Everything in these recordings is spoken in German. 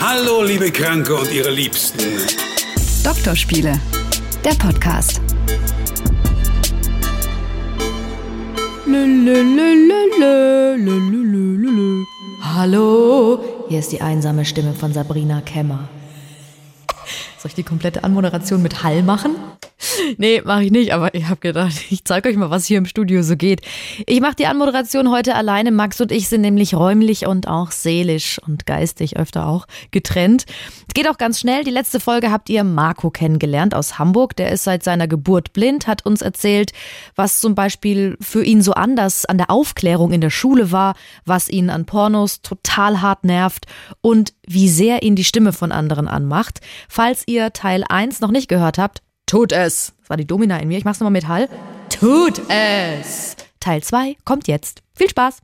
Hallo, liebe Kranke und ihre Liebsten. Doktorspiele, der Podcast. Hallo, hier ist die einsame Stimme von Sabrina Kemmer. Soll ich die komplette Anmoderation mit Hall machen? Nee, mache ich nicht, aber ich habe gedacht, ich zeige euch mal, was hier im Studio so geht. Ich mache die Anmoderation heute alleine. Max und ich sind nämlich räumlich und auch seelisch und geistig öfter auch getrennt. Es geht auch ganz schnell. Die letzte Folge habt ihr Marco kennengelernt aus Hamburg. Der ist seit seiner Geburt blind, hat uns erzählt, was zum Beispiel für ihn so anders an der Aufklärung in der Schule war, was ihn an Pornos total hart nervt und wie sehr ihn die Stimme von anderen anmacht. Falls ihr Teil 1 noch nicht gehört habt, Tut es. Das war die Domina in mir. Ich mach's nochmal mit Hall. Tut es. Teil 2 kommt jetzt. Viel Spaß.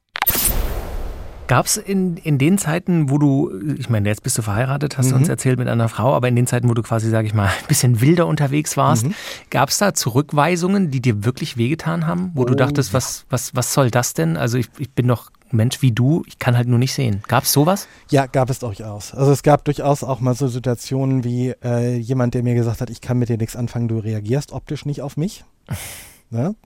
Gab es in, in den Zeiten, wo du, ich meine, jetzt bist du verheiratet, hast du uns erzählt mit einer Frau, aber in den Zeiten, wo du quasi, sage ich mal, ein bisschen wilder unterwegs warst, Mhm. gab es da Zurückweisungen, die dir wirklich wehgetan haben, wo du Oh, dachtest, was, was, was soll das denn? Also ich, ich bin doch Mensch wie du, ich kann halt nur nicht sehen. Gab es sowas? Ja, gab es durchaus. Also es gab durchaus auch mal so Situationen wie äh, jemand, der mir gesagt hat, ich kann mit dir nichts anfangen, du reagierst optisch nicht auf mich. Ne?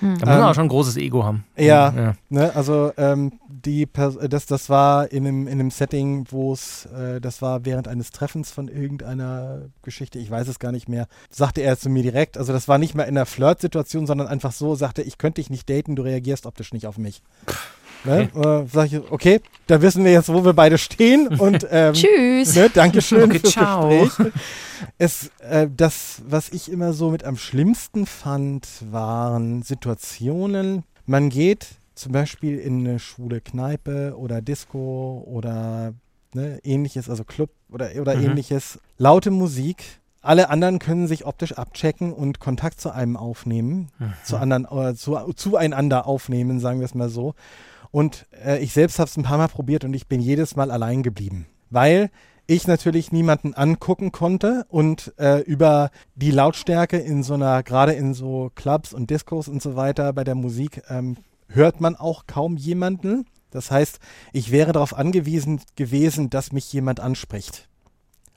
Da muss man Ähm, auch schon ein großes Ego haben. Ja, ja. Ne, also ähm, die Pers das, das war in einem, in einem Setting, wo es, äh, das war während eines Treffens von irgendeiner Geschichte, ich weiß es gar nicht mehr, sagte er zu mir direkt, also das war nicht mal in einer Flirt-Situation, sondern einfach so, sagte, ich könnte dich nicht daten, du reagierst optisch nicht auf mich. Ne? Äh, sag ich, okay, da wissen wir jetzt, wo wir beide stehen und ähm, Tschüss. Ne, Dankeschön Okay, fürs ciao. Gespräch. Es, äh, das, was ich immer so mit am schlimmsten fand, waren Situationen. Man geht zum Beispiel in eine schwule Kneipe oder Disco oder ne, ähnliches, also Club oder, oder Mhm. ähnliches. Laute Musik. Alle anderen können sich optisch abchecken und Kontakt zu einem aufnehmen, zu anderen, äh, zu, zueinander aufnehmen, sagen wir es mal so. Und äh, ich selbst habe es ein paar Mal probiert und ich bin jedes Mal allein geblieben. Weil ich natürlich niemanden angucken konnte und äh, über die Lautstärke in so einer, gerade in so Clubs und Discos und so weiter bei der Musik, ähm, hört man auch kaum jemanden. Das heißt, ich wäre darauf angewiesen gewesen, dass mich jemand anspricht.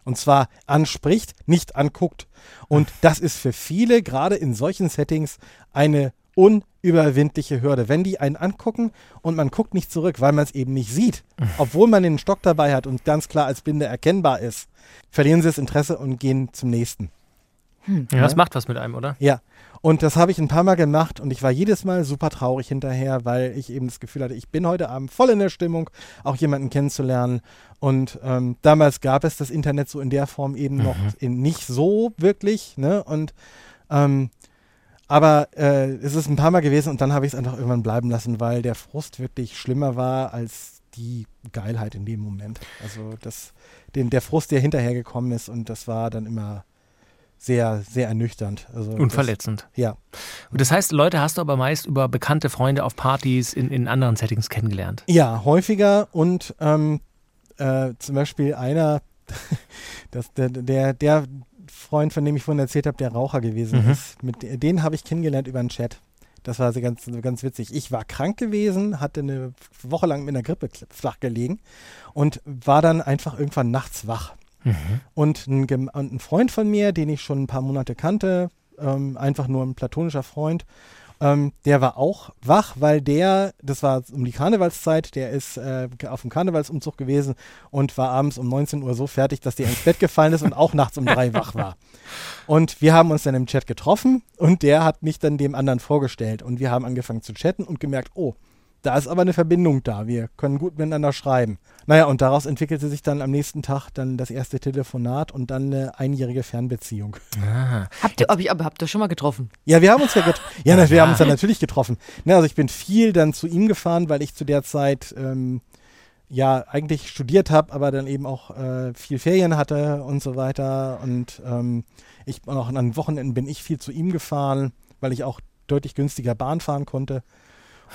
Und zwar anspricht, nicht anguckt. Und das ist für viele, gerade in solchen Settings, eine unüberwindliche Hürde. Wenn die einen angucken und man guckt nicht zurück, weil man es eben nicht sieht, obwohl man den Stock dabei hat und ganz klar als Blinde erkennbar ist, verlieren sie das Interesse und gehen zum nächsten. Ja, das macht was mit einem, oder? Ja, und das habe ich ein paar Mal gemacht und ich war jedes Mal super traurig hinterher, weil ich eben das Gefühl hatte, ich bin heute Abend voll in der Stimmung, auch jemanden kennenzulernen. Und ähm, damals gab es das Internet so in der Form eben noch in, nicht so wirklich. Ne? Und ähm, aber äh, es ist ein paar Mal gewesen und dann habe ich es einfach irgendwann bleiben lassen, weil der Frust wirklich schlimmer war als die Geilheit in dem Moment. Also das, den, der Frust, der hinterher gekommen ist und das war dann immer sehr, sehr ernüchternd. Also Und verletzend. Ja. Und das heißt, Leute hast du aber meist über bekannte Freunde auf Partys in, in anderen Settings kennengelernt. Ja, häufiger und ähm, äh, zum Beispiel einer, das, der, der, der Freund, von dem ich vorhin erzählt habe, der Raucher gewesen Mhm. ist, mit, den habe ich kennengelernt über einen Chat. Das war ganz, ganz witzig. Ich war krank gewesen, hatte eine Woche lang mit einer Grippe flach gelegen und war dann einfach irgendwann nachts wach. Und ein, und ein Freund von mir, den ich schon ein paar Monate kannte, ähm, einfach nur ein platonischer Freund, ähm, der war auch wach, weil der, das war um die Karnevalszeit, der ist äh, auf dem Karnevalsumzug gewesen und war abends um 19 Uhr so fertig, dass der ins Bett gefallen ist und auch nachts um drei wach war. Und wir haben uns dann im Chat getroffen und der hat mich dann dem anderen vorgestellt und wir haben angefangen zu chatten und gemerkt, oh, da ist aber eine Verbindung da. Wir können gut miteinander schreiben. Naja, und daraus entwickelte sich dann am nächsten Tag dann das erste Telefonat und dann eine einjährige Fernbeziehung. Ah. Habt ihr, hab ich, aber habt ihr schon mal getroffen? Ja, wir haben uns ja, get ja, na, wir haben uns dann natürlich getroffen. Ne, also ich bin viel dann zu ihm gefahren, weil ich zu der Zeit ähm, ja eigentlich studiert habe, aber dann eben auch äh, viel Ferien hatte und so weiter. Und ähm, ich auch an den Wochenenden bin ich viel zu ihm gefahren, weil ich auch deutlich günstiger Bahn fahren konnte.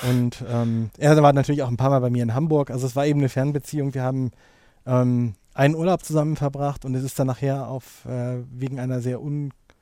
Und ähm, er war natürlich auch ein paar Mal bei mir in Hamburg. Also es war eben eine Fernbeziehung. Wir haben ähm, einen Urlaub zusammen verbracht und es ist dann nachher auf äh, wegen einer sehr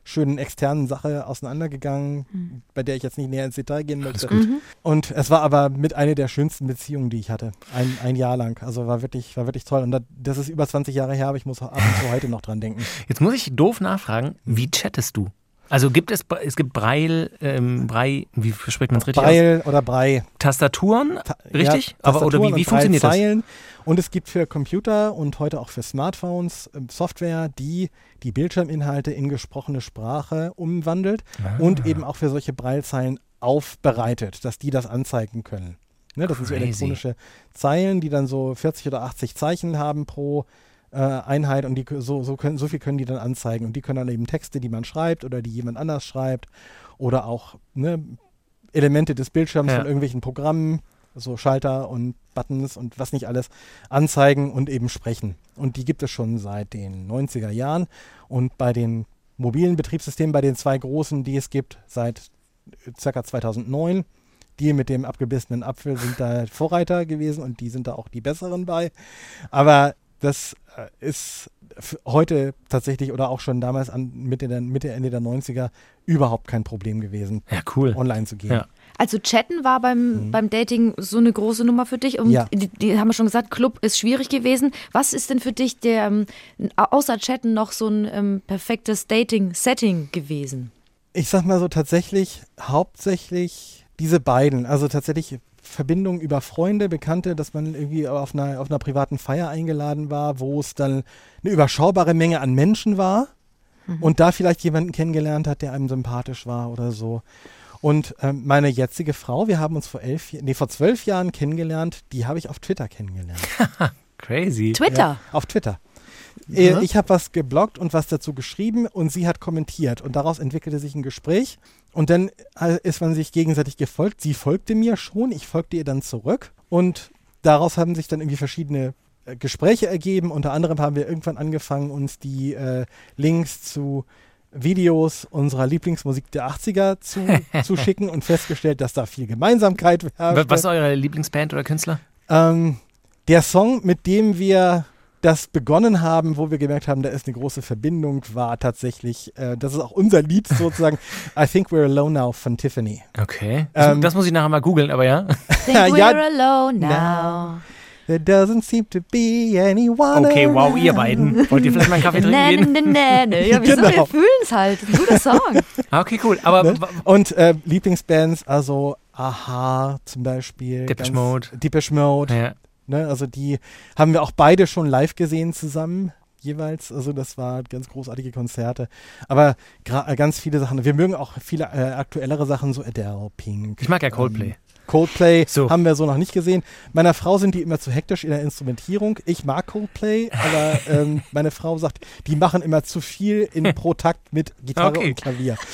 schönen externen Sache auseinandergegangen, Mhm. bei der ich jetzt nicht näher ins Detail gehen möchte. gut. Und es war aber mit einer der schönsten Beziehungen, die ich hatte. Ein, ein Jahr lang. Also war wirklich, war wirklich toll. Und das, das ist über 20 Jahre her, aber ich muss ab und zu heute noch dran denken. Jetzt muss ich doof nachfragen, wie chattest du? Also gibt es, es gibt Braille, ähm, Brei, wie spricht man es richtig aus? Breil oder Brei. Tastaturen, Ta- richtig? Ja, Aber oder wie, wie und funktioniert das? Zeilen. Und es gibt für Computer und heute auch für Smartphones ähm, Software, die die Bildschirminhalte in gesprochene Sprache umwandelt Ah. und eben auch für solche Breilzeilen aufbereitet, dass die das anzeigen können. Ne, das sind so Crazy. elektronische Zeilen, die dann so 40 oder 80 Zeichen haben pro äh, Einheit und die, so, so, können, so viel können die dann anzeigen. Und die können dann eben Texte, die man schreibt oder die jemand anders schreibt oder auch ne, Elemente des Bildschirms Ja. von irgendwelchen Programmen, so Schalter und Buttons und was nicht alles, anzeigen und eben sprechen. Und die gibt es schon seit den 90er Jahren. Und bei den mobilen Betriebssystemen, bei den zwei großen, die es gibt, seit äh, circa 2009, die mit dem abgebissenen Apfel sind da Vorreiter gewesen und die sind da auch die besseren bei. Aber das äh, ist heute tatsächlich oder auch schon damals an Mitte, der, Mitte Ende der 90er überhaupt kein Problem gewesen, Ja, cool. online zu gehen. Ja. Also chatten war beim, beim Dating so eine große Nummer für dich. Und Mhm. Ja. die, die haben wir schon gesagt, Club ist schwierig gewesen. Was ist denn für dich der ähm, außer Chatten noch so ein ähm, perfektes Dating-Setting gewesen? Ich sag mal so tatsächlich, hauptsächlich diese beiden, also tatsächlich Verbindungen über Freunde, Bekannte, dass man irgendwie auf einer, auf einer privaten Feier eingeladen war, wo es dann eine überschaubare Menge an Menschen war und da vielleicht jemanden kennengelernt hat, der einem sympathisch war oder so. Und ähm, meine jetzige Frau, wir haben uns vor elf, nee, vor zwölf Jahren kennengelernt, die habe ich auf Twitter kennengelernt. Crazy. Twitter. Ja, auf Twitter. Äh, Ich habe was gebloggt und was dazu geschrieben und sie hat kommentiert und daraus entwickelte sich ein Gespräch und dann äh, ist man sich gegenseitig gefolgt. Sie folgte mir schon, ich folgte ihr dann zurück und daraus haben sich dann irgendwie verschiedene äh, Gespräche ergeben. Unter anderem haben wir irgendwann angefangen, uns die äh, Links zu Videos unserer Lieblingsmusik der 80er zu, zu schicken und festgestellt, dass da viel Gemeinsamkeit herrscht. Was ist eure Lieblingsband oder Künstler? Ähm, der Song, mit dem wir das begonnen haben, wo wir gemerkt haben, da ist eine große Verbindung, war tatsächlich, äh, das ist auch unser Lied sozusagen, I Think We're Alone Now von Tiffany. Okay. Das, Ähm, das muss ich nachher mal googeln, aber ja. Think we're ja, alone now. There doesn't seem to be anyone Okay, wow, around. ihr beiden. Wollt ihr vielleicht mal einen Kaffee trinken Nee, gehen? nee, nee, nee. Ja, wieso? Genau. Wir fühlen es halt. Ein guter Song. Okay, cool. Aber Ne? Und äh, Lieblingsbands, also Aha zum Beispiel. Ganz- Mode. Depeche Mode. ja. Ne, also die haben wir auch beide schon live gesehen zusammen jeweils. Also das war ganz großartige Konzerte. Aber äh, ganz viele Sachen. Wir mögen auch viele äh, aktuellere Sachen, so Adele, Pink. ich mag ja Coldplay. Ähm, Coldplay So. haben wir so noch nicht gesehen. Meiner Frau sind die immer zu hektisch in der Instrumentierung. Ich mag Coldplay, aber ähm, meine Frau sagt, die machen immer zu viel in pro Takt mit Gitarre Okay. und Klavier.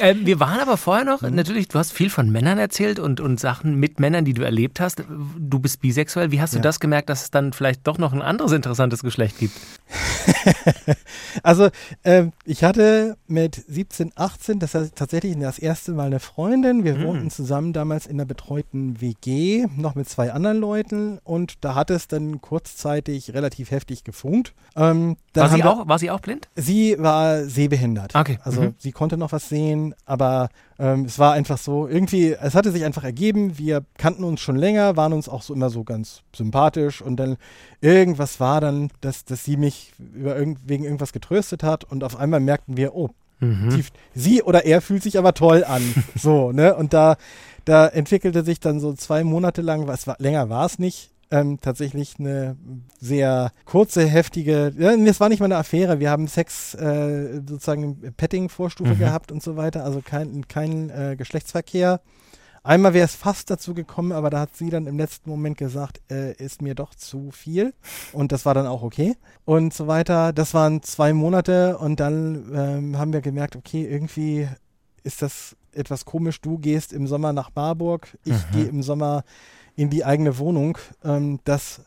Ähm, wir waren aber vorher noch, Mhm. natürlich, du hast viel von Männern erzählt und, und Sachen mit Männern, die du erlebt hast. Du bist bisexuell. Wie hast du Ja. das gemerkt, dass es dann vielleicht doch noch ein anderes interessantes Geschlecht gibt? Also, ähm, ich hatte mit 17, 18, das heißt tatsächlich das erste Mal eine Freundin. Wir Mhm. wohnten zusammen damals in einer betreuten WG, noch mit zwei anderen Leuten. Und da hat es dann kurzzeitig relativ heftig gefunkt. Ähm, War sie, auch, war sie auch blind? Sie war sehbehindert. Okay, Also mhm. sie konnte noch was sehen, aber ähm, es war einfach so, irgendwie, es hatte sich einfach ergeben, wir kannten uns schon länger, waren uns auch so immer so ganz sympathisch und dann irgendwas war dann, dass, dass sie mich über irgend, wegen irgendwas getröstet hat und auf einmal merkten wir, oh, Mhm. sie, sie oder er fühlt sich aber toll an. so, ne? Und da, da entwickelte sich dann so zwei Monate lang, was war, länger war es nicht, ähm, tatsächlich eine sehr kurze, heftige, ja, es war nicht mal eine Affäre, wir haben Sex äh, sozusagen Petting-Vorstufe Mhm. gehabt und so weiter, also kein, kein äh, Geschlechtsverkehr. Einmal wäre es fast dazu gekommen, aber da hat sie dann im letzten Moment gesagt, äh, ist mir doch zu viel. Und das war dann auch okay. Und so weiter. Das waren zwei Monate und dann ähm, haben wir gemerkt, okay, irgendwie ist das etwas komisch. Du gehst im Sommer nach Marburg, ich Mhm. gehe im Sommer in die eigene Wohnung. Ähm, das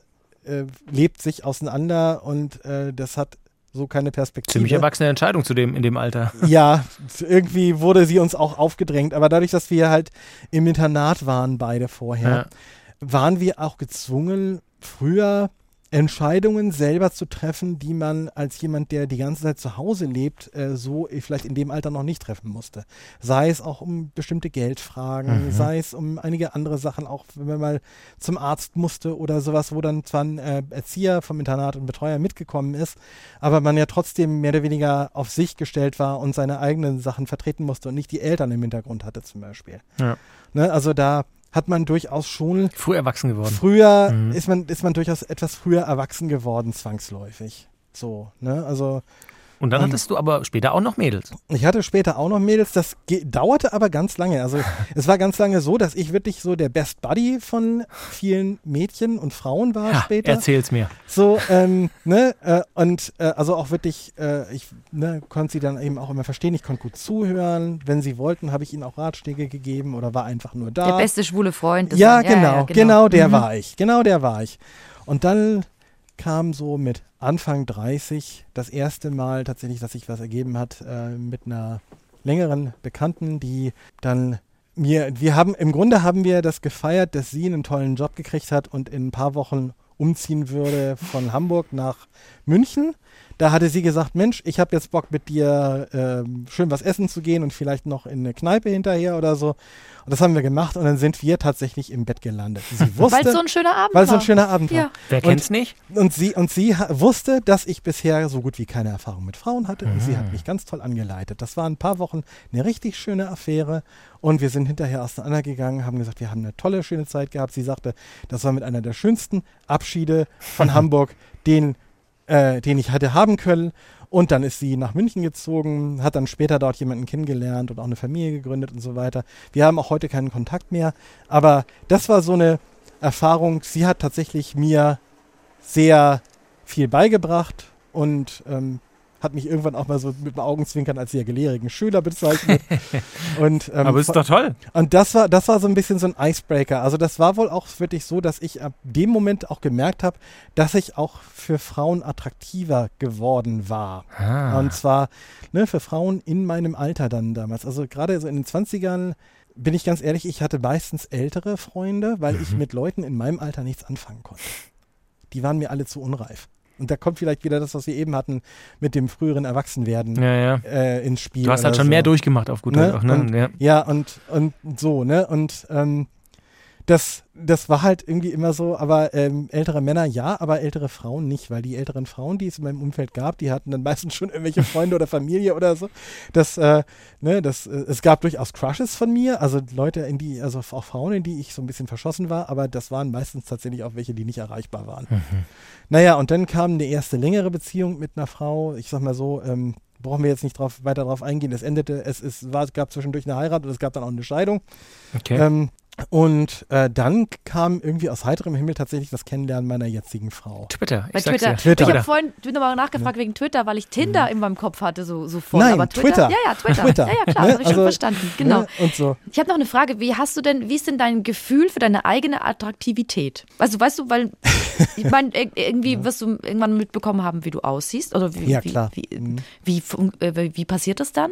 äh, lebt sich auseinander und äh, das hat so keine Perspektive. Ziemlich erwachsene Entscheidung zu dem in dem Alter. Ja, irgendwie wurde sie uns auch aufgedrängt. Aber dadurch, dass wir halt im Internat waren, beide vorher, Ja. waren wir auch gezwungen, früher Entscheidungen selber zu treffen, die man als jemand, der die ganze Zeit zu Hause lebt, äh, so vielleicht in dem Alter noch nicht treffen musste. Sei es auch um bestimmte Geldfragen, Mhm. sei es um einige andere Sachen, auch wenn man mal zum Arzt musste oder sowas, wo dann zwar ein äh, Erzieher vom Internat und Betreuer mitgekommen ist, aber man ja trotzdem mehr oder weniger auf sich gestellt war und seine eigenen Sachen vertreten musste und nicht die Eltern im Hintergrund hatte zum Beispiel. Ja. Ne, also da hat man durchaus schon Früh erwachsen geworden. Früher Mhm. ist man ist man durchaus etwas früher erwachsen geworden zwangsläufig. So, ne? Also Und dann hattest du aber später auch noch Mädels. ich hatte später auch noch Mädels, das dauerte aber ganz lange. Also es war ganz lange so, dass ich wirklich so der Best Buddy von vielen Mädchen und Frauen war Ja, später. erzähl's mir. So, ähm, ne, äh, und äh, also auch wirklich, äh, ich ne, konnte sie dann eben auch immer verstehen, ich konnte gut zuhören. Wenn sie wollten, habe ich ihnen auch Ratschläge gegeben oder war einfach nur da. Der beste schwule Freund. das Ja, war- genau, genau, der Mhm. war ich. Genau der war ich. Und dann kam so mit Anfang 30 das erste Mal tatsächlich, dass sich was ergeben hat äh, mit einer längeren Bekannten, die dann mir, wir haben, im Grunde haben wir das gefeiert, dass sie einen tollen Job gekriegt hat und in ein paar Wochen umziehen würde von Hamburg nach München. Da hatte sie gesagt, Mensch, ich habe jetzt Bock mit dir ähm, schön was essen zu gehen und vielleicht noch in eine Kneipe hinterher oder so. Und das haben wir gemacht und dann sind wir tatsächlich im Bett gelandet. Sie wusste, Weil es so ein schöner Abend weil es so war. ein schöner Abend war. Ja. Wer Und- kennt's nicht? Und sie, und sie wusste, dass ich bisher so gut wie keine Erfahrung mit Frauen hatte. Und sie Mhm. hat mich ganz toll angeleitet. Das war ein paar Wochen eine richtig schöne Affäre. Und wir sind hinterher auseinandergegangen, haben gesagt, wir haben eine tolle, schöne Zeit gehabt. Sie sagte, das war mit einer der schönsten Abschiede von Hamburg, den, äh, den ich hatte haben können. Und dann ist sie nach München gezogen, hat dann später dort jemanden kennengelernt und auch eine Familie gegründet und so weiter. Wir haben auch heute keinen Kontakt mehr. Aber das war so eine Erfahrung. Sie hat tatsächlich mir sehr viel beigebracht und ähm, hat mich irgendwann auch mal so mit dem Augenzwinkern als sehr gelehrigen Schüler bezeichnet. und, ähm, aber ist doch toll. und das war, das war so ein bisschen so ein Icebreaker. Also das war wohl auch wirklich so, dass ich ab dem Moment auch gemerkt habe, dass ich auch für Frauen attraktiver geworden war. Ah. Und zwar ne, für Frauen in meinem Alter dann damals. Also gerade so in den 20ern bin ich ganz ehrlich, ich hatte meistens ältere Freunde, weil ich mit Leuten in meinem Alter nichts anfangen konnte. Die waren mir alle zu unreif. Und da kommt vielleicht wieder das, was wir eben hatten, mit dem früheren Erwachsenwerden ja, ja. äh, ins Spiel. Du hast halt schon so. mehr durchgemacht auf gut Ne? Deutsch auch, ne? Und- ja. Ja, und, und so, ne? Und ähm, das, das war halt irgendwie immer so, aber ähm, ältere Männer ja, aber ältere Frauen nicht, weil die älteren Frauen, die es in meinem Umfeld gab, die hatten dann meistens schon irgendwelche Freunde oder Familie oder so. Das, äh, ne, das, äh, es gab durchaus Crushes von mir, also Leute, in die, also auch Frauen, in die ich so ein bisschen verschossen war, aber das waren meistens tatsächlich auch welche, die nicht erreichbar waren. Naja, und dann kam eine erste längere Beziehung mit einer Frau, ich sag mal so, ähm, brauchen wir jetzt nicht drauf, weiter drauf eingehen. Es endete, es, es war, gab zwischendurch eine Heirat und es gab dann auch eine Scheidung. Okay. Ähm, und äh, dann kam irgendwie aus heiterem Himmel tatsächlich das Kennenlernen meiner jetzigen Frau. Twitter, ich Bei sag's Twitter. dir. Twitter. Ich habe vorhin bin nochmal nachgefragt wegen Twitter, weil ich Tinder in meinem Kopf hatte, so, so voll. Nein, Aber Twitter. Ja, ja, Twitter. Twitter. Ja, ja, klar, Ne? habe ich Also, schon verstanden. Genau. Ne? Und so. Ich habe noch eine Frage. Wie hast du denn, wie ist denn dein Gefühl für deine eigene Attraktivität? Also, weißt du, weil ich meine, ir- irgendwie wirst du irgendwann mitbekommen haben, wie du aussiehst. Oder wie, Ja, klar. Wie, Mhm. wie, äh, wie, wie passiert das dann?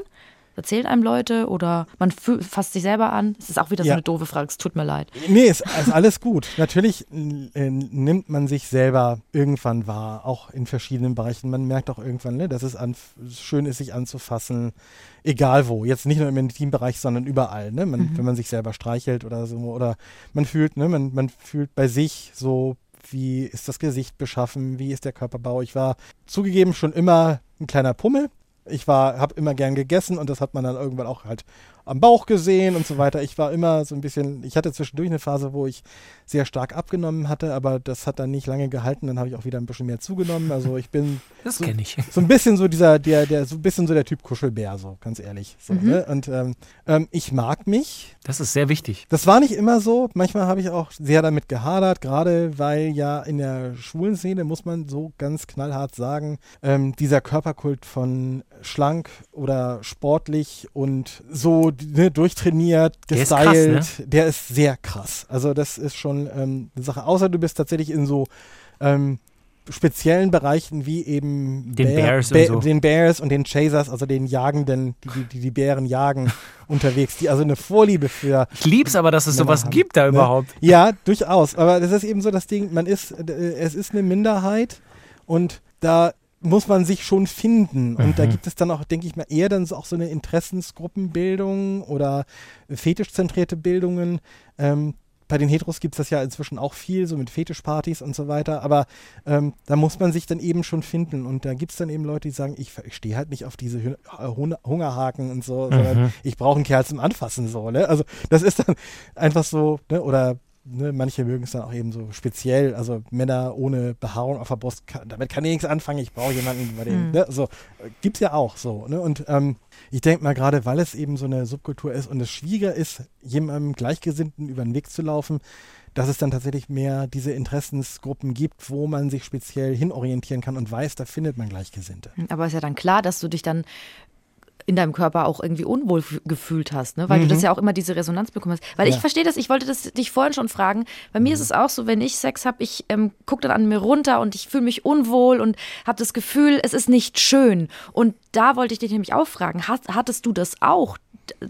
Erzählen einem Leute oder man fasst sich selber an? Das ist auch wieder so Ja. eine doofe Frage, es tut mir leid. Nee, ist, ist alles gut. Natürlich äh, nimmt man sich selber irgendwann wahr, auch in verschiedenen Bereichen. Man merkt auch irgendwann, ne, dass es an, schön ist, sich anzufassen, egal wo. Jetzt nicht nur im Intimbereich, sondern überall. Ne? Man, Wenn man sich selber streichelt oder so. Oder man fühlt, ne, man, man fühlt bei sich so, wie ist das Gesicht beschaffen, wie ist der Körperbau. Ich war zugegeben schon immer ein kleiner Pummel. Ich war, habe immer gern gegessen und das hat man dann irgendwann auch halt am Bauch gesehen und so weiter. Ich war immer so ein bisschen, ich hatte zwischendurch eine Phase, wo ich sehr stark abgenommen hatte, aber das hat dann nicht lange gehalten. Dann habe ich auch wieder ein bisschen mehr zugenommen. Also ich bin Das so- ich. so ein bisschen so dieser, der, der, so ein bisschen so der Typ Kuschelbär, so ganz ehrlich. So, Mhm. ne? Und ähm, ähm, ich mag mich. Das ist sehr wichtig. Das war nicht immer so. Manchmal habe ich auch sehr damit gehadert, gerade weil ja in der schwulen Szene, muss man so ganz knallhart sagen, ähm, dieser Körperkult von schlank oder sportlich und so ne, durchtrainiert, Der ist krass, gestylt, ne? der ist sehr krass. Also das ist schon ähm, eine Sache. Außer du bist tatsächlich in so ähm, speziellen Bereichen wie eben Den Bear- Bears und Bear- so. den Bears und den Chasers, also den Jagenden, die die, die, die Bären jagen, unterwegs, die also eine Vorliebe für Ich lieb's aber, dass es Männer sowas haben, gibt da ne? überhaupt. Ja, durchaus. Aber das ist eben so das Ding, man ist, äh, es ist eine Minderheit und da muss man sich schon finden. Und Mhm. da gibt es dann auch, denke ich mal, eher dann so auch so eine Interessensgruppenbildung oder fetischzentrierte Bildungen. Ähm, bei den Heteros gibt es das ja inzwischen auch viel, so mit Fetischpartys und so weiter. Aber ähm, da muss man sich dann eben schon finden. Und da gibt es dann eben Leute, die sagen, ich, ich stehe halt nicht auf diese Hü- Hun- Hungerhaken und so, sondern ich brauche einen Kerl zum Anfassen. So, ne? Also das ist dann einfach so, ne? oder ne, manche mögen es dann auch eben so speziell, also Männer ohne Behaarung auf der Brust, kann, damit kann ich nichts anfangen, ich brauche jemanden, bei dem, Mhm. ne, so, äh, gibt's ja auch so, ne, und ähm, ich denke mal gerade, weil es eben so eine Subkultur ist und es schwieriger ist, jemandem Gleichgesinnten über den Weg zu laufen, dass es dann tatsächlich mehr diese Interessensgruppen gibt, wo man sich speziell hinorientieren kann und weiß, da findet man Gleichgesinnte. Aber ist ja dann klar, dass du dich dann in deinem Körper auch irgendwie unwohl gefühlt hast, ne? weil du Mhm. das ja auch immer diese Resonanz bekommen hast. Weil ich Ja. verstehe das, ich wollte das dich vorhin schon fragen. Bei mir ist Mhm. es auch so, wenn ich Sex habe, ich ähm, gucke dann an mir runter und ich fühle mich unwohl und habe das Gefühl, es ist nicht schön. Und da wollte ich dich nämlich auch fragen, hat, hattest du das auch?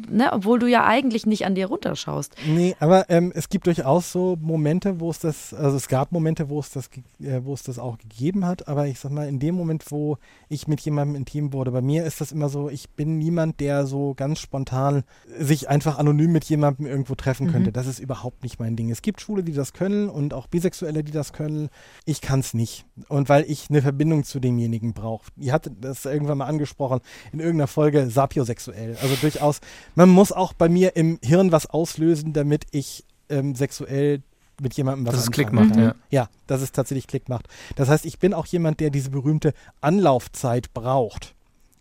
Ne? Obwohl du ja eigentlich nicht an dir runterschaust. Nee, aber ähm, es gibt durchaus so Momente, wo es das, also es gab Momente, wo es das, äh, wo es das auch gegeben hat, aber ich sag mal, in dem Moment, wo ich mit jemandem intim wurde, bei mir ist das immer so, ich bin niemand, der so ganz spontan sich einfach anonym mit jemandem irgendwo treffen könnte. Das ist überhaupt nicht mein Ding. Es gibt Schwule, die das können und auch Bisexuelle, die das können. Ich kann es nicht. Und weil ich eine Verbindung zu demjenigen brauche. Ihr hattet das irgendwann mal angesprochen in irgendeiner Folge sapiosexuell. Also durchaus, man muss auch bei mir im Hirn was auslösen, damit ich ähm, sexuell mit jemandem was Dass es Klick macht, ja. Ja, dass es tatsächlich Klick macht. Das heißt, ich bin auch jemand, der diese berühmte Anlaufzeit braucht.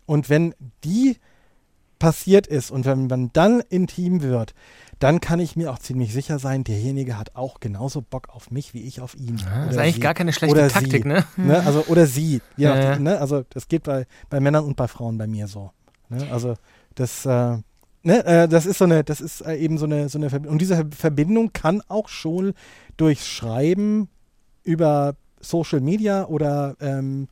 Und wenn die passiert ist und wenn man dann intim wird, dann kann ich mir auch ziemlich sicher sein, derjenige hat auch genauso Bock auf mich wie ich auf ihn. Ah, das ist eigentlich sie. gar keine schlechte Oder Taktik, sie. ne? Ne? Also, oder sie. Ja, ja. Ne? Also das geht bei, bei Männern und bei Frauen bei mir so. Ne? Also das, äh, ne? äh, das ist so eine, das ist äh, eben so eine, so eine Verbindung. Und diese Verbindung kann auch schon durch Schreiben über Social Media oder ähm,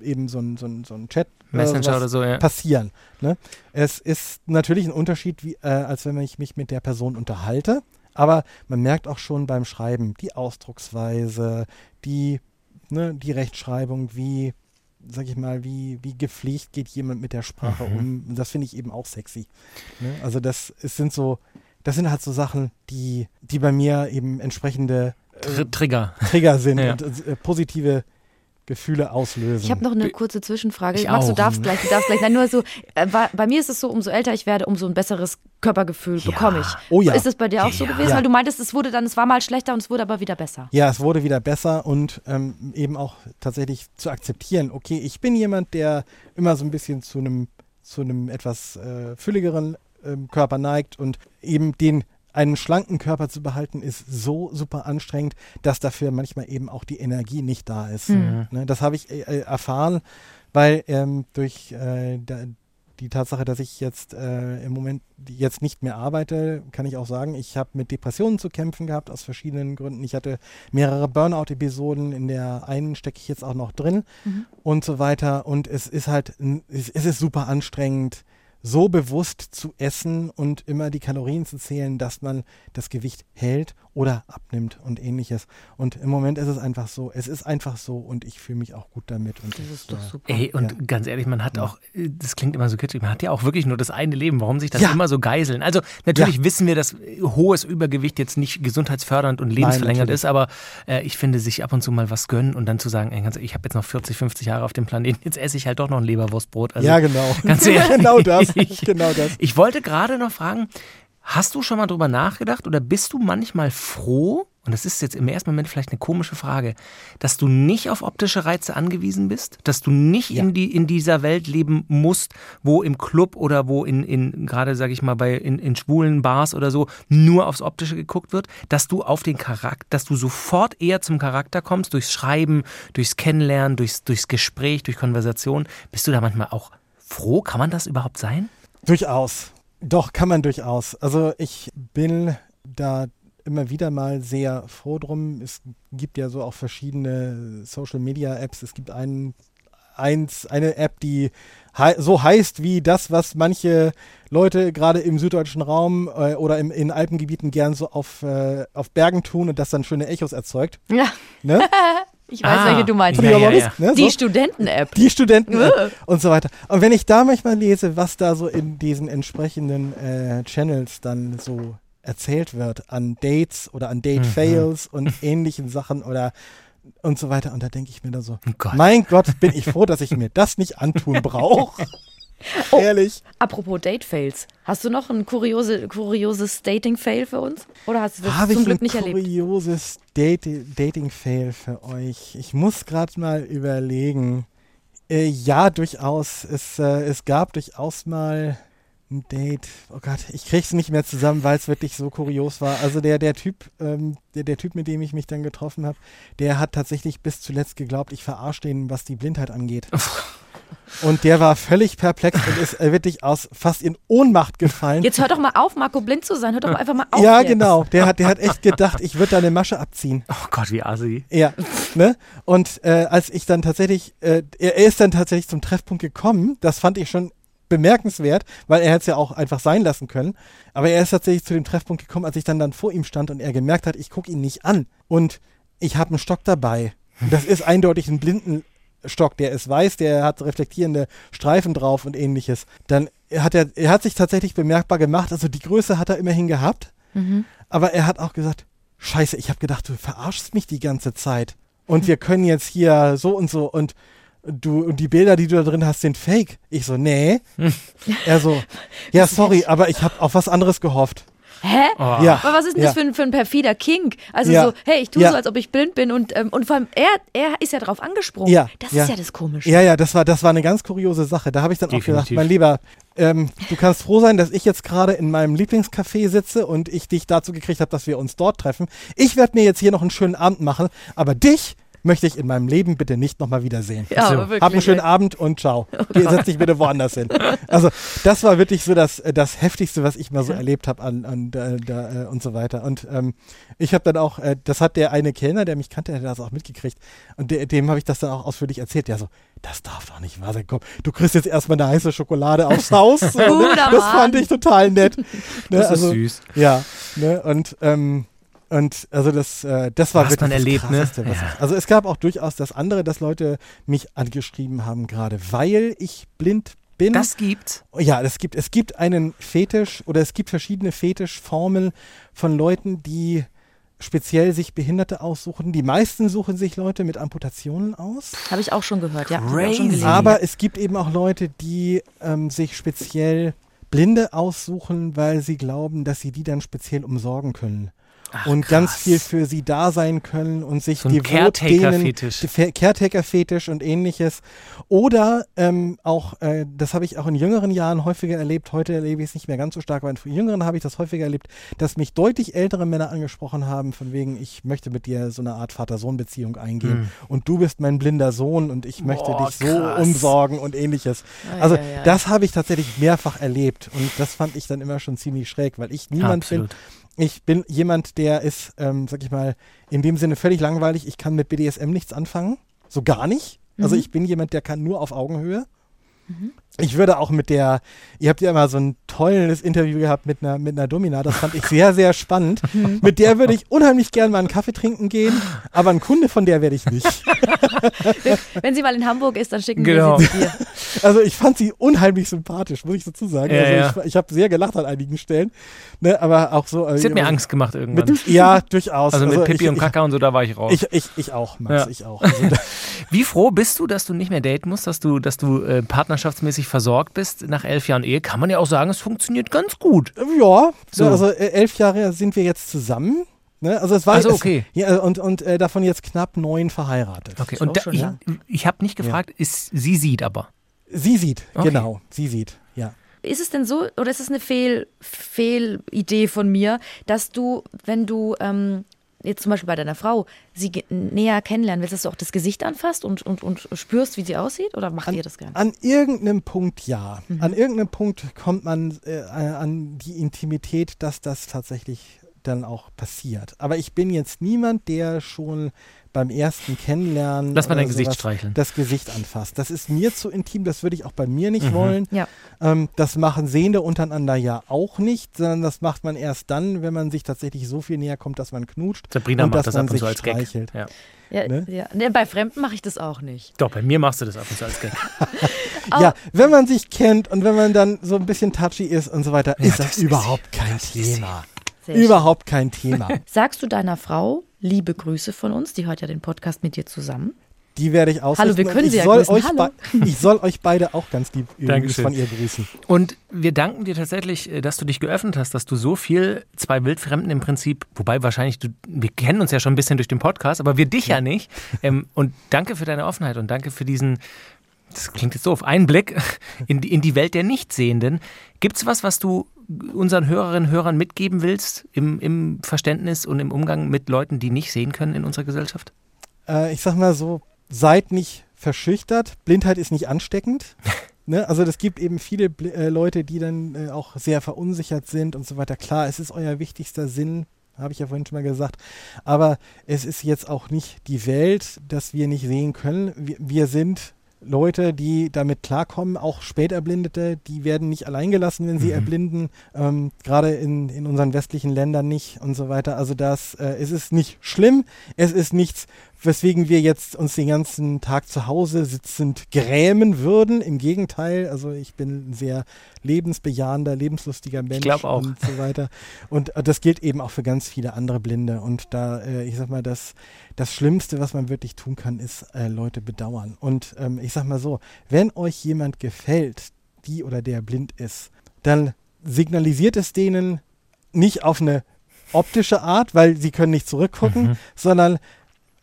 eben so ein, so ein, so ein Chat Messenger sowas oder so, ja. passieren. Ne? Es ist natürlich ein Unterschied, wie, äh, als wenn ich mich mit der Person unterhalte, aber man merkt auch schon beim Schreiben die Ausdrucksweise, die, ne, die Rechtschreibung, wie, sag ich mal, wie, wie gepflegt geht jemand mit der Sprache Mhm. um. Und Das finde ich eben auch sexy. Ne? Also das es sind so, das sind halt so Sachen, die, die bei mir eben entsprechende äh, Tr Trigger. Trigger sind Ja. und äh, positive Gefühle auslösen. Ich habe noch eine kurze Zwischenfrage. Ich Max, du auch. darfst gleich, du darfst gleich. Nein, nur so, äh, bei, mir ist es so, umso älter ich werde, umso ein besseres Körpergefühl Ja. bekomme ich. Oh ja. Ist es bei dir auch so Ja. gewesen? Ja. Weil du meintest, es wurde dann, es war mal schlechter und es wurde aber wieder besser. Ja, es wurde wieder besser und ähm, eben auch tatsächlich zu akzeptieren, okay, ich bin jemand, der immer so ein bisschen zu einem zu einem etwas äh, fülligeren ähm, Körper neigt und eben den einen schlanken Körper zu behalten ist so super anstrengend, dass dafür manchmal eben auch die Energie nicht da ist. Mhm. Ne, das habe ich äh, äh, erfahren, weil ähm, durch äh, da, die Tatsache, dass ich jetzt äh, im Moment jetzt nicht mehr arbeite, kann ich auch sagen, ich habe mit Depressionen zu kämpfen gehabt aus verschiedenen Gründen. Ich hatte mehrere Burnout-Episoden, in der einen stecke ich jetzt auch noch drin und so weiter. Und es ist halt, es, es ist super anstrengend, so bewusst zu essen und immer die Kalorien zu zählen, dass man das Gewicht hält oder abnimmt und ähnliches. Und im Moment ist es einfach so, es ist einfach so und ich fühle mich auch gut damit. Und Das ist doch äh, super. Ey, und Ja. ganz ehrlich, man hat auch, äh, das klingt immer so kitschig, man hat ja auch wirklich nur das eine Leben. Warum sich das Ja. immer so geiseln? Also natürlich wissen wir, dass äh, hohes Übergewicht jetzt nicht gesundheitsfördernd und lebensverlängernd natürlich. ist, aber äh, ich finde, sich ab und zu mal was gönnen und dann zu sagen, ey, ganz, ich habe jetzt noch 40, 50 Jahre auf dem Planeten, jetzt esse ich halt doch noch ein Leberwurstbrot. Also, ja, genau. ganz ehrlich. genau das. genau das. Ich wollte gerade noch fragen, hast du schon mal drüber nachgedacht oder bist du manchmal froh, und das ist jetzt im ersten Moment vielleicht eine komische Frage, dass du nicht auf optische Reize angewiesen bist, dass du nicht Ja. in, die, in dieser Welt leben musst, wo im Club oder wo in, in gerade sage ich mal bei in, in schwulen Bars oder so nur aufs optische geguckt wird, dass du auf den Charakter, dass du sofort eher zum Charakter kommst durchs Schreiben, durchs Kennenlernen, durchs, durchs Gespräch, durch Konversation. Bist du da manchmal auch froh? Kann man das überhaupt sein? Durchaus. Doch, kann man durchaus. Also ich bin da immer wieder mal sehr froh drum. Es gibt ja so auch verschiedene Social Media Apps. Es gibt einen, eins, eine App, die hei so heißt wie das, was manche Leute gerade im süddeutschen Raum äh, oder im, in Alpengebieten gern so auf, äh, auf Bergen tun und das dann schöne Echos erzeugt. Ja, Ne? ich weiß, Ah, welche du meinst. ja, ja, ja. Ne? Die so. Studenten-App. Die Studenten Äh. und so weiter. Und wenn ich da manchmal lese, was da so in diesen entsprechenden äh, Channels dann so erzählt wird an Dates oder an Date-Fails und ähnlichen Sachen oder und so weiter, und da denke ich mir da so, Oh Gott. mein Gott, bin ich froh, dass ich mir das nicht antun brauche. Oh. Ehrlich. Apropos Date-Fails. Hast du noch ein kuriose, kurioses Dating-Fail für uns? Oder hast du das Habe zum ich Glück ein nicht erlebt? kurioses Date Dating-Fail für euch? Ich muss gerade mal überlegen. Äh, ja, durchaus. Es, äh, es gab durchaus mal ein Date. Oh Gott, ich krieg's nicht mehr zusammen, weil es wirklich so kurios war. Also der, der Typ, ähm, der, der Typ, mit dem ich mich dann getroffen habe, der hat tatsächlich bis zuletzt geglaubt, ich verarsche den, was die Blindheit angeht. Und der war völlig perplex und ist äh, wirklich aus fast in Ohnmacht gefallen. Jetzt hör doch mal auf, Marco blind zu sein. Hör doch einfach mal auf. ja, jetzt. genau. Der hat, der hat echt gedacht, ich würde da eine Masche abziehen. Oh Gott, wie assi. Ja, ne? Und äh, als ich dann tatsächlich, äh, er, er ist dann tatsächlich zum Treffpunkt gekommen, das fand ich schon bemerkenswert, weil er hätte es ja auch einfach sein lassen können. Aber er ist tatsächlich zu dem Treffpunkt gekommen, als ich dann dann vor ihm stand und er gemerkt hat, ich gucke ihn nicht an. Und ich habe einen Stock dabei. Das ist eindeutig ein Blindenstock, der ist weiß, der hat reflektierende Streifen drauf und ähnliches. Dann hat er, er hat sich tatsächlich bemerkbar gemacht, also die Größe hat er immerhin gehabt, aber er hat auch gesagt, scheiße, ich habe gedacht, du verarschst mich die ganze Zeit. Und wir können jetzt hier so und so und du und die Bilder, die du da drin hast, sind fake. Ich so, nee. er so, ja, sorry, aber ich habe auf was anderes gehofft. Hä? Oh. Ja. Aber was ist denn ja. das für ein, für ein perfider Kink? Also Ja. so, hey, ich tue Ja. so, als ob ich blind bin und, ähm, und vor allem er, er ist ja drauf angesprungen. Ja, Das ja. ist ja das Komische. Ja, ja, das war, das war eine ganz kuriose Sache. Da habe ich dann auch gedacht, Definitiv. mein Lieber, ähm, du kannst froh sein, dass ich jetzt gerade in meinem Lieblingscafé sitze und ich dich dazu gekriegt habe, dass wir uns dort treffen. Ich werde mir jetzt hier noch einen schönen Abend machen, aber dich möchte ich in meinem Leben bitte nicht nochmal wiedersehen. Ja, So. aber wirklich. Hab einen schönen Abend und ciao. Geh, setz dich bitte woanders hin. Also das war wirklich so das, äh, das Heftigste, was ich mal so erlebt habe an, an da, da, äh, und so weiter. Und ähm, ich habe dann auch, äh, das hat der eine Kellner, der mich kannte, der hat das auch mitgekriegt. Und der, dem habe ich das dann auch ausführlich erzählt. Der so, das darf doch nicht wahr sein. Komm, du kriegst jetzt erstmal eine heiße Schokolade aufs Haus. So, ne? Das fand ich total nett. Ne? Das ist also, süß. Ja, ne? Und ähm, und also das, äh, das war Was wirklich man das erlebt, ne? Krasseste, was Ja. ich, Also es gab auch durchaus das andere, dass Leute mich angeschrieben haben, gerade weil ich blind bin. Das gibt's. ja, es gibt, es gibt einen Fetisch oder es gibt verschiedene Fetischformeln von Leuten, die speziell sich Behinderte aussuchen. Die meisten suchen sich Leute mit Amputationen aus. Habe ich auch schon gehört, ja. Crazy. Aber es gibt eben auch Leute, die ähm, sich speziell Blinde aussuchen, weil sie glauben, dass sie die dann speziell umsorgen können. Und ganz krass. viel für sie da sein können und sich So devot Caretaker-Fetisch. Caretaker-Fetisch und ähnliches. Oder ähm, auch, äh, das habe ich auch in jüngeren Jahren häufiger erlebt, heute erlebe ich es nicht mehr ganz so stark, aber in jüngeren habe ich das häufiger erlebt, dass mich deutlich ältere Männer angesprochen haben, von wegen, ich möchte mit dir so eine Art Vater-Sohn-Beziehung eingehen und du bist mein blinder Sohn und ich möchte Boah, dich so krass. umsorgen und ähnliches. Ei, Also ei, ei. das habe ich tatsächlich mehrfach erlebt und das fand ich dann immer schon ziemlich schräg, weil ich niemand Absolut. bin. Ich bin jemand, der ist, ähm, sag ich mal, in dem Sinne völlig langweilig. Ich kann mit BDSM nichts anfangen, so gar nicht. Also ich bin jemand, der kann nur auf Augenhöhe. Ich würde auch mit der, ihr habt ja immer so ein tolles Interview gehabt mit einer, mit einer Domina, das fand ich sehr, sehr spannend. mit der würde ich unheimlich gern mal einen Kaffee trinken gehen, aber ein Kunde von der werde ich nicht. Wenn sie mal in Hamburg ist, dann schicken Genau. wir sie zu dir. Also ich fand sie unheimlich sympathisch, muss ich dazu sagen. Ja, also ja. ich, ich habe sehr gelacht an einigen Stellen, ne, aber auch so. Das hat mir Angst gemacht irgendwann. Mit, ja, durchaus. also mit Pippi ich, und Kaka und so, da war ich raus. Ich, ich, ich auch, Max, Ja. ich auch. Also, Wie froh bist du, dass du nicht mehr daten musst, dass du, dass du äh, partnerschaftsmäßig versorgt bist nach elf Jahren Ehe? Kann man ja auch sagen, es funktioniert ganz gut. ja, So. also äh, elf Jahre sind wir jetzt zusammen. Ne? Also es war Ach so, es- okay. ja, und und äh, davon jetzt knapp neun verheiratet. Okay. Und da, schon ich, lang. ich habe nicht gefragt, ist, sie sieht aber. Sie sieht, Okay. genau, sie sieht, ja. Ist es denn so, oder ist es eine Fehl, Fehlidee von mir, dass du, wenn du ähm, jetzt zum Beispiel bei deiner Frau sie näher kennenlernen willst, dass du auch das Gesicht anfasst und, und, und spürst, wie sie aussieht? Oder macht ihr das gerne? An irgendeinem Punkt ja. Mhm. An irgendeinem Punkt kommt man äh, an die Intimität, dass das tatsächlich dann auch passiert. Aber ich bin jetzt niemand, der schon beim ersten Kennenlernen Lass mal dein Gesicht streicheln. das Gesicht anfasst. Das ist mir zu intim, das würde ich auch bei mir nicht Mhm. wollen. Ja. Ähm, das machen Sehende untereinander ja auch nicht, sondern das macht man erst dann, wenn man sich tatsächlich so viel näher kommt, dass man knutscht. Sabrina und macht dass das man ab und zu sich als Gag. streichelt. Ja. Ja, Ne? ja. Nee, bei Fremden mache ich das auch nicht. Doch, bei mir machst du das ab und zu als Gag. Oh. Ja, wenn man sich kennt und wenn man dann so ein bisschen touchy ist und so weiter, ist das, das ist überhaupt kein das ist Thema. Sehr Überhaupt kein Thema. Sagst du deiner Frau liebe Grüße von uns? Die hört ja den Podcast mit dir zusammen. Die werde ich ausrichten. Hallo, wir können ich Sie ja soll grüßen. euch Hallo. Ich soll euch beide auch ganz lieb von ihr grüßen. Und wir danken dir tatsächlich, äh, dass du dich geöffnet hast, dass du so viel zwei Wildfremden im Prinzip, wobei wahrscheinlich, du, wir kennen uns ja schon ein bisschen durch den Podcast, aber wir dich ja nicht. Ähm, und danke für deine Offenheit und danke für diesen, das klingt jetzt doof, Einblick in die, in die Welt der Nichtsehenden. Gibt es was, was du unseren Hörerinnen und Hörern mitgeben willst im, im Verständnis und im Umgang mit Leuten, die nicht sehen können in unserer Gesellschaft? Äh, ich sag mal so, seid nicht verschüchtert. Blindheit ist nicht ansteckend. Ne? Also es gibt eben viele äh, Leute, die dann äh, auch sehr verunsichert sind und so weiter. Klar, es ist euer wichtigster Sinn, habe ich ja vorhin schon mal gesagt. Aber es ist jetzt auch nicht die Welt, dass wir nicht sehen können. Wir, wir sind Leute, die damit klarkommen, auch Späterblindete, die werden nicht allein gelassen, wenn sie Mhm. erblinden, ähm, gerade in, in unseren westlichen Ländern nicht und so weiter. Also das, äh, es ist nicht schlimm, es ist nichts, weswegen wir jetzt uns den ganzen Tag zu Hause sitzend grämen würden. Im Gegenteil, also ich bin ein sehr lebensbejahender, lebenslustiger Mensch und so weiter. Und äh, das gilt eben auch für ganz viele andere Blinde. Und da, äh, ich sag mal, das, das Schlimmste, was man wirklich tun kann, ist äh, Leute bedauern. Und ähm, ich sag mal so, wenn euch jemand gefällt, die oder der blind ist, dann signalisiert es denen nicht auf eine optische Art, weil sie können nicht zurückgucken, Mhm. sondern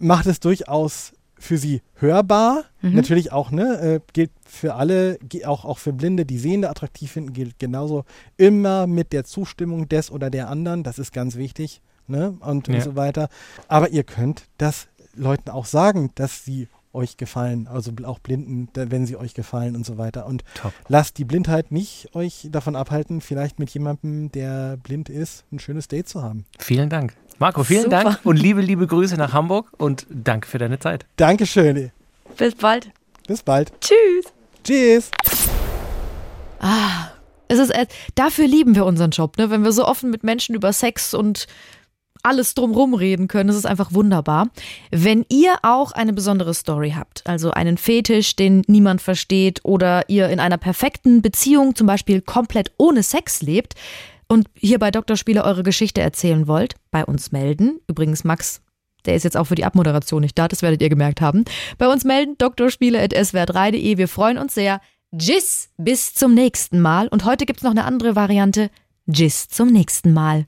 macht es durchaus für sie hörbar. Mhm. Natürlich auch, ne? Äh, gilt für alle, auch, auch für Blinde, die Sehende attraktiv finden, gilt genauso immer mit der Zustimmung des oder der anderen. Das ist ganz wichtig, ne? Und, Ja. und so weiter. Aber ihr könnt das Leuten auch sagen, dass sie euch gefallen, also auch Blinden, wenn sie euch gefallen und so weiter. Und Top. lasst die Blindheit nicht euch davon abhalten, vielleicht mit jemandem, der blind ist, ein schönes Date zu haben. Vielen Dank. Marco, vielen Super. Dank und liebe, liebe Grüße nach Hamburg und danke für deine Zeit. Dankeschön. Bis bald. Bis bald. Tschüss. Tschüss. Ah, es ist, äh, dafür lieben wir unseren Job, ne? Wenn wir so offen mit Menschen über Sex und alles drumrum reden können, das ist einfach wunderbar. Wenn ihr auch eine besondere Story habt, also einen Fetisch, den niemand versteht oder ihr in einer perfekten Beziehung zum Beispiel komplett ohne Sex lebt und hier bei Dr. Spiele eure Geschichte erzählen wollt, bei uns melden. Übrigens, Max, der ist jetzt auch für die Abmoderation nicht da, das werdet ihr gemerkt haben. Bei uns melden drspiele.swr3.de. Wir freuen uns sehr. Tschüss, bis zum nächsten Mal. Und heute gibt's noch eine andere Variante. Tschüss zum nächsten Mal.